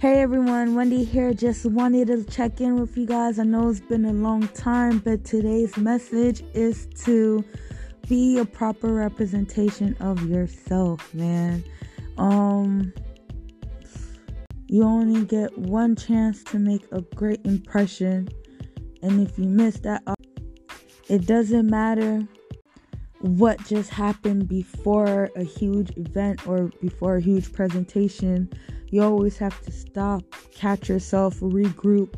Hey everyone, Wendy here. Just wanted to check in with you guys. I know it's been a long time, but today's message is to be a proper representation of yourself, man. Um you only get one chance to make a great impression, and if you miss that it doesn't matter what just happened before a huge event or before a huge presentation. You always have to stop, catch yourself, regroup,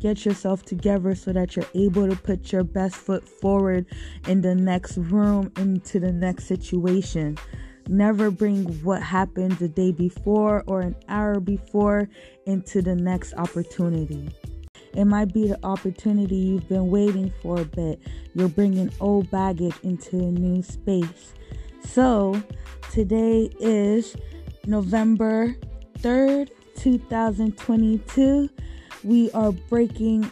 get yourself together so that you're able to put your best foot forward in the next room, into the next situation. Never bring what happened the day before or an hour before into the next opportunity. It might be the opportunity you've been waiting for, but you're bringing old baggage into a new space. So, today is November 3rd, 2022. We are breaking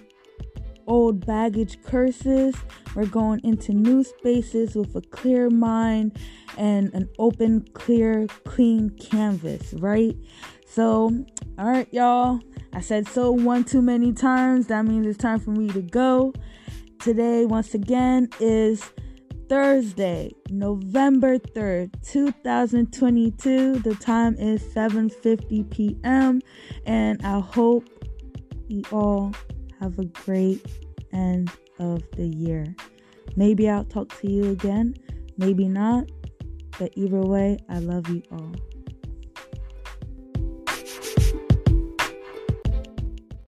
old baggage curses. We're going into new spaces with a clear mind and an open, clear, clean canvas, right? So, all right, y'all. I said so one too many times. That means it's time for me to go. Today, once again, is Thursday, November 3rd, 2022. The time is 7:50 p.m. and I hope you all have a great end of the year. Maybe I'll talk to you again, maybe not, but either way, I love you all.